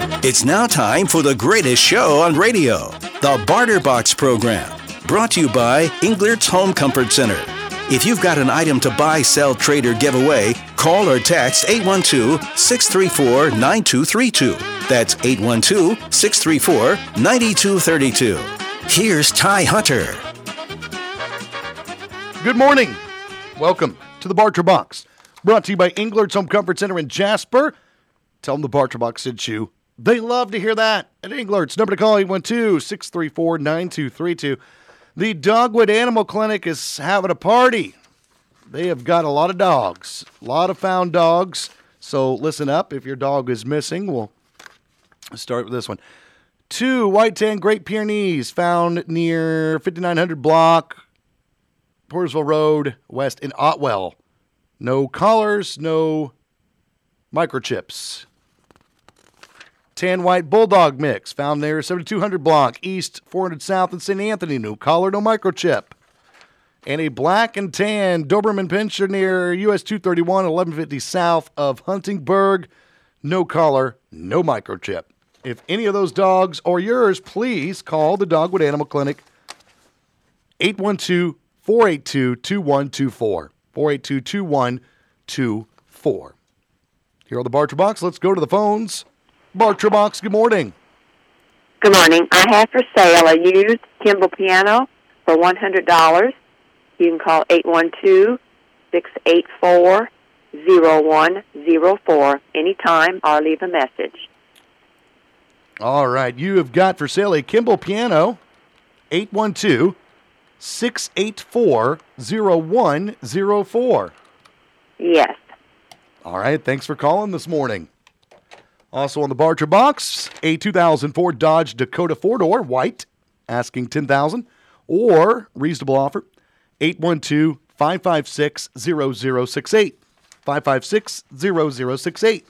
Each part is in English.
It's now time for the greatest show on radio, the Barter Box program, brought to you by Englert's Home Comfort Center. If you've got an item to buy, sell, trade, or give away, call or text 812 634 9232. That's 812 634 9232. Here's Ty Hunter. Good morning. Welcome to the Barter Box, brought to you by Englert's Home Comfort Center in Jasper. Tell them the Barter Box sent you. They love to hear that at Englert's. Number to call 812 634 9232. The Dogwood Animal Clinic is having a party. They have got a lot of dogs, a lot of found dogs. So listen up. If your dog is missing, we'll start with this one. Two white tan Great Pyrenees found near 5900 block, Portersville Road, west in Otwell. No collars, no microchips. Tan white bulldog mix found there 7200 block, east 400 south in St. Anthony. No collar, no microchip. And a black and tan Doberman Pinscher near US 231, 1150 south of Huntingburg. No collar, no microchip. If any of those dogs are yours, please call the Dogwood Animal Clinic 812 482 2124. 482 2124. Here on the Barter Box, let's go to the phones. Barter Box, good morning. Good morning. I have for sale a used Kimball piano for $100. You can call 812 684 0104 anytime or leave a message. All right. You have got for sale a Kimball piano, 812 684 0104. Yes. All right. Thanks for calling this morning. Also on the Barter box, a 2004 Dodge Dakota four door white, asking 10000 or reasonable offer, 812 556 0068. 556 0068.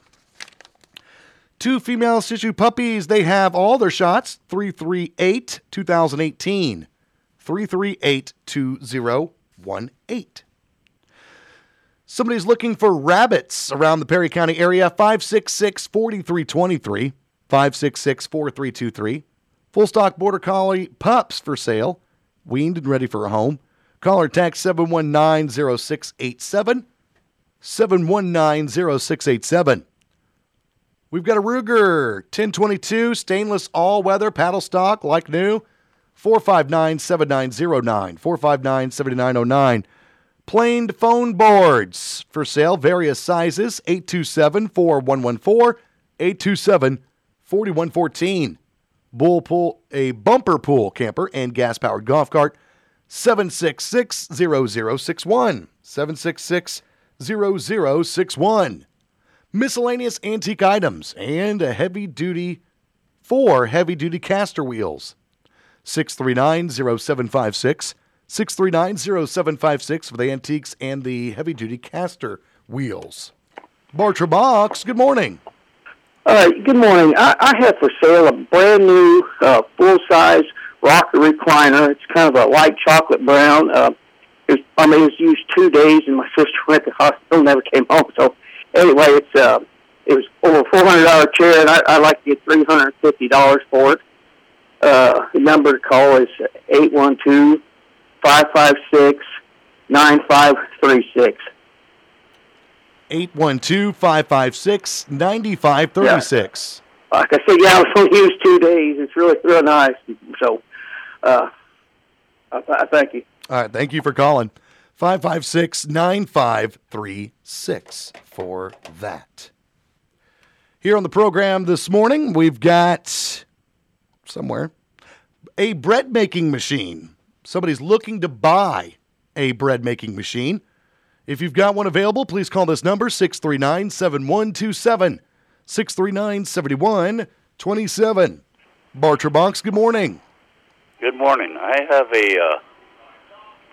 Two female Shih Tzu puppies. They have all their shots. 338 2018. 338 2018. Somebody's looking for rabbits around the Perry County area. 566 4323. 566 4323. Full stock border collie pups for sale. Weaned and ready for a home. Call or text 719 0687. 719 0687. We've got a Ruger 1022 stainless all weather paddle stock like new. 459 7909. 459 7909. Planed phone boards for sale, various sizes 827 4114, 827 4114. Bull pool, a bumper pool camper and gas powered golf cart 766 0061. 766 0061. Miscellaneous antique items and a heavy duty, four heavy duty caster wheels. 639 0756. 639 0756 for the antiques and the heavy duty caster wheels. Barter Box, good morning. Uh, good morning. I, I have for sale a brand new uh, full size rocker recliner. It's kind of a light chocolate brown. Uh, it was, I mean, it was used two days, and my sister went to the hospital, never came home. So anyway, it's uh, it was over a four hundred dollar chair, and I, I'd like to get three hundred fifty dollars for it. Uh, the number to call is eight one two five five six nine five three six. 812 556 9536. Like I said, yeah, I was only used two days. It's really, real nice. So, uh, I, I thank you. All right, thank you for calling. 556 9536 for that. Here on the program this morning, we've got somewhere a bread making machine. Somebody's looking to buy a bread making machine. If you've got one available, please call this number 639 7127. 639 7127. Barter Box, good morning. Good morning. I have a uh,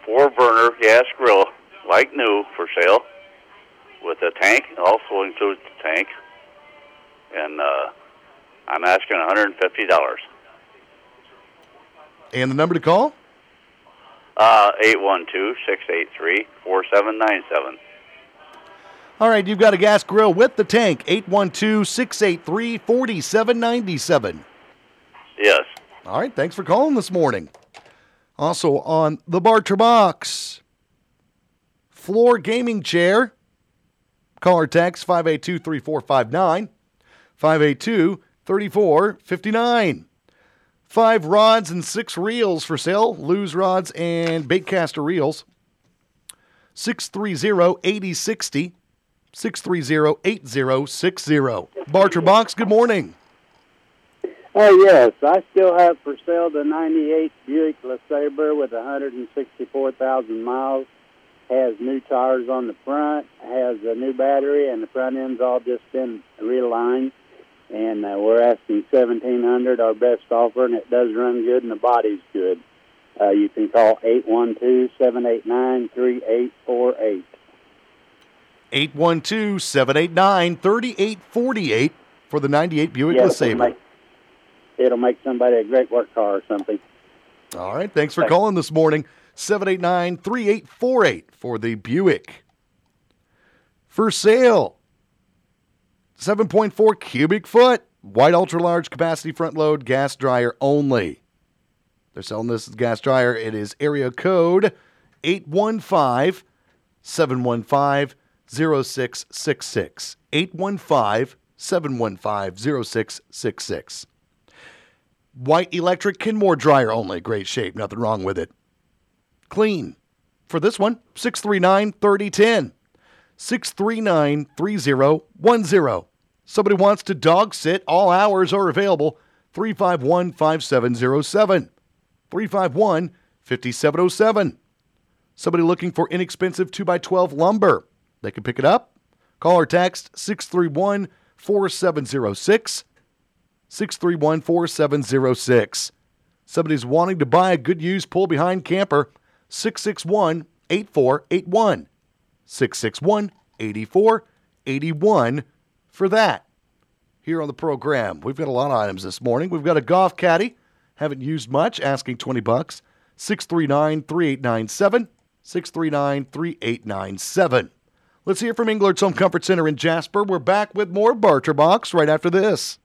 four burner gas grill, like new, for sale, with a tank. Also includes the tank. And uh, I'm asking $150. And the number to call? Uh, 812 683 4797. All right, you've got a gas grill with the tank. 812 683 4797. Yes. All right, thanks for calling this morning. Also on the Barter Box, floor gaming chair. Call or text 582 3459, 582 3459. Five rods and six reels for sale. Lew's rods and baitcaster reels. 630 8060. 630 8060. Barter Box, good morning. Oh, yes. I still have for sale the 98 Buick LeSabre with 164,000 miles. Has new tires on the front, has a new battery, and the front end's all just been realigned. And uh, we're asking 1700 our best offer, and it does run good, and the body's good. Uh, you can call 812 789 3848. 812 789 3848 for the 98 Buick Yes, it'll LeSabre. make, it'll make somebody a great work car or something. All right. Thanks for calling this morning. 789 3848 for the Buick. For sale, 7.4 cubic foot, white ultra large capacity front load gas dryer only. They're selling this as gas dryer. It is area code 815 715 0666. 815 715 0666. White electric Kenmore dryer only. Great shape. Nothing wrong with it. Clean. For this one, 639 3010. 639 3010. Somebody wants to dog sit. All hours are available. 351 5707. 351 5707. Somebody looking for inexpensive 2x12 lumber. They can pick it up. Call or text 631 4706. 631 4706. Somebody's wanting to buy a good used pull behind camper. 661 8481. 661 8481 for that. Here on the program, we've got a lot of items this morning. We've got a golf caddy, haven't used much, asking 20 bucks. 639 3897. 639 3897. Let's hear from Englert's Home Comfort Center in Jasper. We're back with more Barter Box right after this.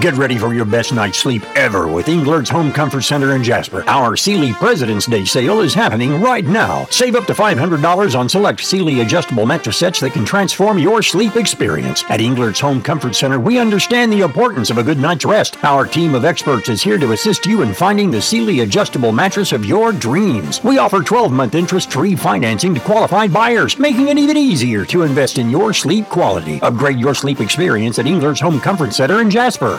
Get ready for your best night's sleep ever with Englert's Home Comfort Center in Jasper. Our Sealy President's Day sale is happening right now. Save up to $500 on select Sealy adjustable mattress sets that can transform your sleep experience. At Englert's Home Comfort Center, we understand the importance of a good night's rest. Our team of experts is here to assist you in finding the Sealy adjustable mattress of your dreams. We offer 12-month interest-free financing to qualified buyers, making it even easier to invest in your sleep quality. Upgrade your sleep experience at Englert's Home Comfort Center in Jasper.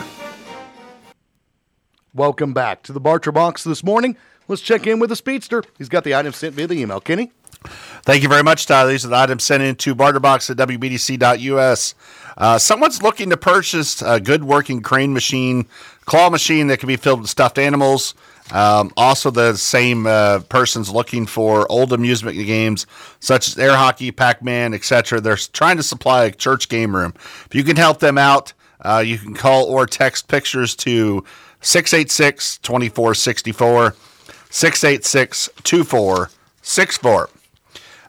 Welcome back to the Barter Box this morning. Let's check in with the speedster. He's got the item sent via the email. Kenny? Thank you very much, Tyler. These are the items sent in to barterbox at wbdc.us. Uh, someone's looking to purchase a good working crane machine, claw machine that can be filled with stuffed animals. Um, also, the same uh, person's looking for old amusement games such as air hockey, Pac Man, etc. They're trying to supply a church game room. If you can help them out, uh, you can call or text pictures to 686 2464, 686 2464.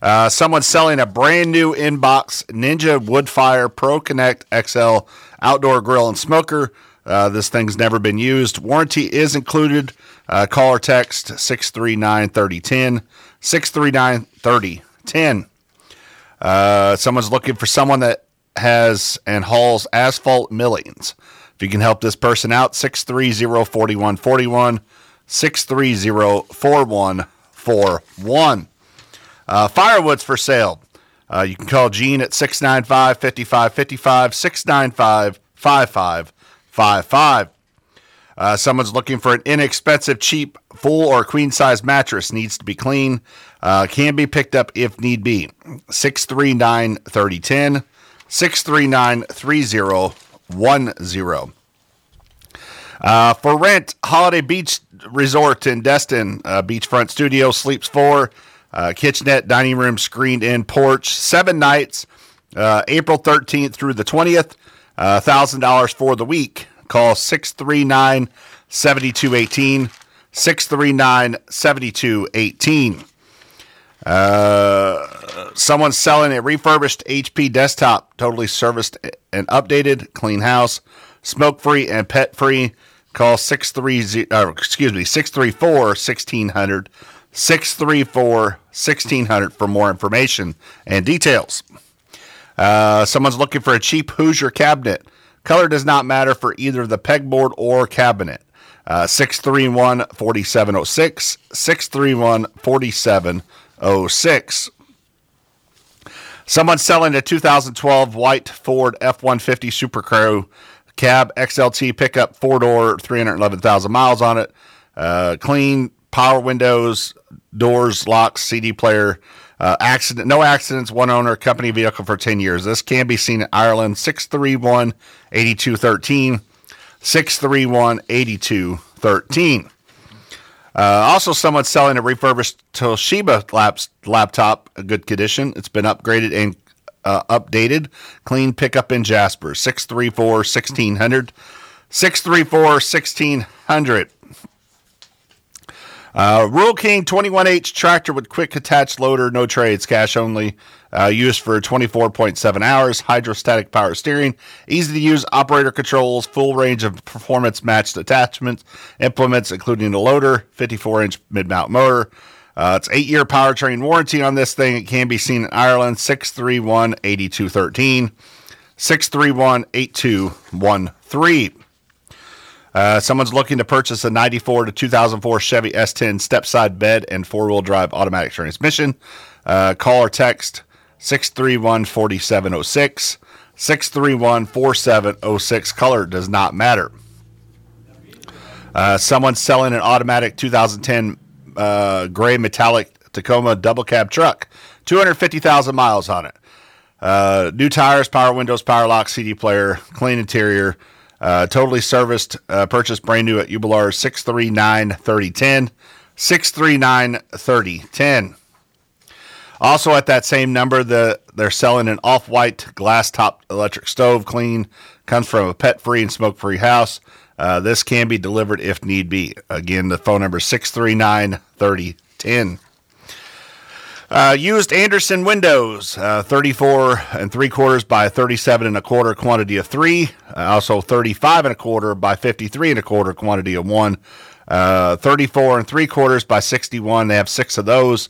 Uh, someone's selling a brand new inbox Ninja Woodfire Pro Connect XL outdoor grill and smoker. Uh, this thing's never been used. Warranty is included. Uh, call or text 639 3010. 639 3010. Uh, someone's looking for someone that has and hauls asphalt millings. If you can help this person out, 630 4141. 630 4141. Uh, firewood's for sale. Uh, you can call Gene at 695 5555, 695 5555. Uh, someone's looking for an inexpensive, cheap, full or queen size mattress. Needs to be clean. Uh, can be picked up if need be. 639 3010, 639 3010. Uh, for rent, Holiday Beach Resort in Destin, uh, beachfront studio, sleeps four, uh, kitchenette, dining room, screened in porch, seven nights, uh, April 13th through the 20th, uh, $1,000 for the week. Call 639 7218, 639 7218. Someone's selling a refurbished HP desktop, totally serviced and updated, clean house, smoke free and pet free. Call 630, uh, excuse me, 634 1600. 634 1600 for more information and details. Uh, someone's looking for a cheap Hoosier cabinet. Color does not matter for either the pegboard or cabinet. Uh, 631 4706. 631 4706. Someone's selling a 2012 white Ford F 150 SuperCrew cab XLT pickup, four door, 311,000 miles on it. Uh, clean power windows, doors, locks, CD player. Uh, accident, no accidents, one owner, company vehicle for 10 years. This can be seen in Ireland, 631 8213. 631 8213. Uh, also, someone selling a refurbished Toshiba laps, laptop, a good condition. It's been upgraded and uh, updated. Clean pickup in Jasper, 634 1600. 634 1600. Uh, Rural King 21H tractor with quick attached loader, no trades, cash only. Uh, used for 24.7 hours, hydrostatic power steering, easy to use operator controls, full range of performance matched attachments, implements, including the loader, 54 inch mid mount motor. Uh, it's eight year powertrain warranty on this thing. It can be seen in Ireland, 631 8213. 631 8213. Uh, someone's looking to purchase a 94 to 2004 Chevy S10 step side bed and four wheel drive automatic transmission. Uh, call or text 631 4706. 631 4706. Color does not matter. Uh, selling an automatic 2010 uh, gray metallic Tacoma double cab truck, 250,000 miles on it. Uh, new tires, power windows, power lock, CD player, clean interior. Uh, totally serviced, uh, purchased brand new at Uebelhor 639 3010. 639 3010. Also, at that same number, the they're selling an off white glass top electric stove clean. Comes from a pet free and smoke free house. Uh, this can be delivered if need be. Again, the phone number is 639 3010. Uh, used Andersen windows, uh, 34 and three quarters by 37 and a quarter quantity of three. Uh, also 35 and a quarter by 53 and a quarter quantity of one. Uh, 34 and three quarters by 61. They have six of those.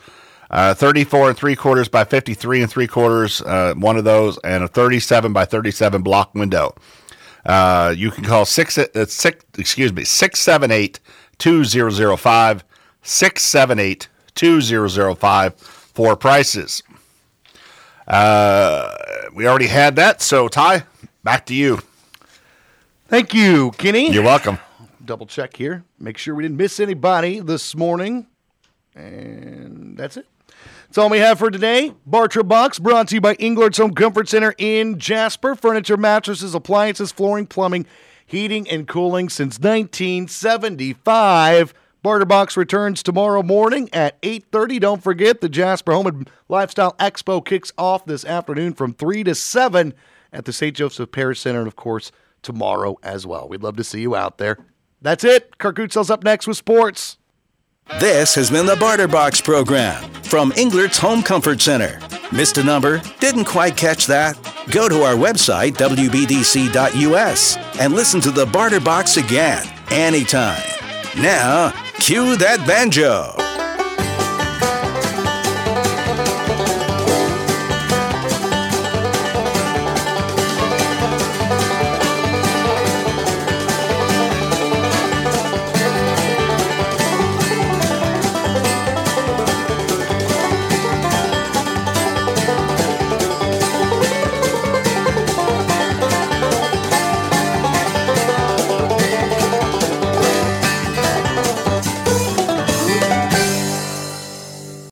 Uh, 34 and three quarters by 53 and three quarters, uh, one of those, and a 37 by 37 block window. you can call six, six excuse me, 678 2005, 678 2005 for prices. Uh, we already had that, so Ty, back to you. Thank you, Kenny. You're welcome. Double check here. Make sure we didn't miss anybody this morning. And that's it. That's all we have for today. Barter Box brought to you by Englert's Home Comfort Center in Jasper. Furniture, mattresses, appliances, flooring, plumbing, heating, and cooling since 1975. Barter Box returns tomorrow morning at 8.30. Don't forget, the Jasper Home and Lifestyle Expo kicks off this afternoon from 3 to 7 at the St. Joseph Parish Center, and of course, tomorrow as well. We'd love to see you out there. That's it. Kirk Goodsell's up next with sports. This has been the Barter Box program from Englert's Home Comfort Center. Missed a number? Didn't quite catch that? Go to our website, wbdc.us, and listen to the Barter Box again anytime. Now, cue that banjo.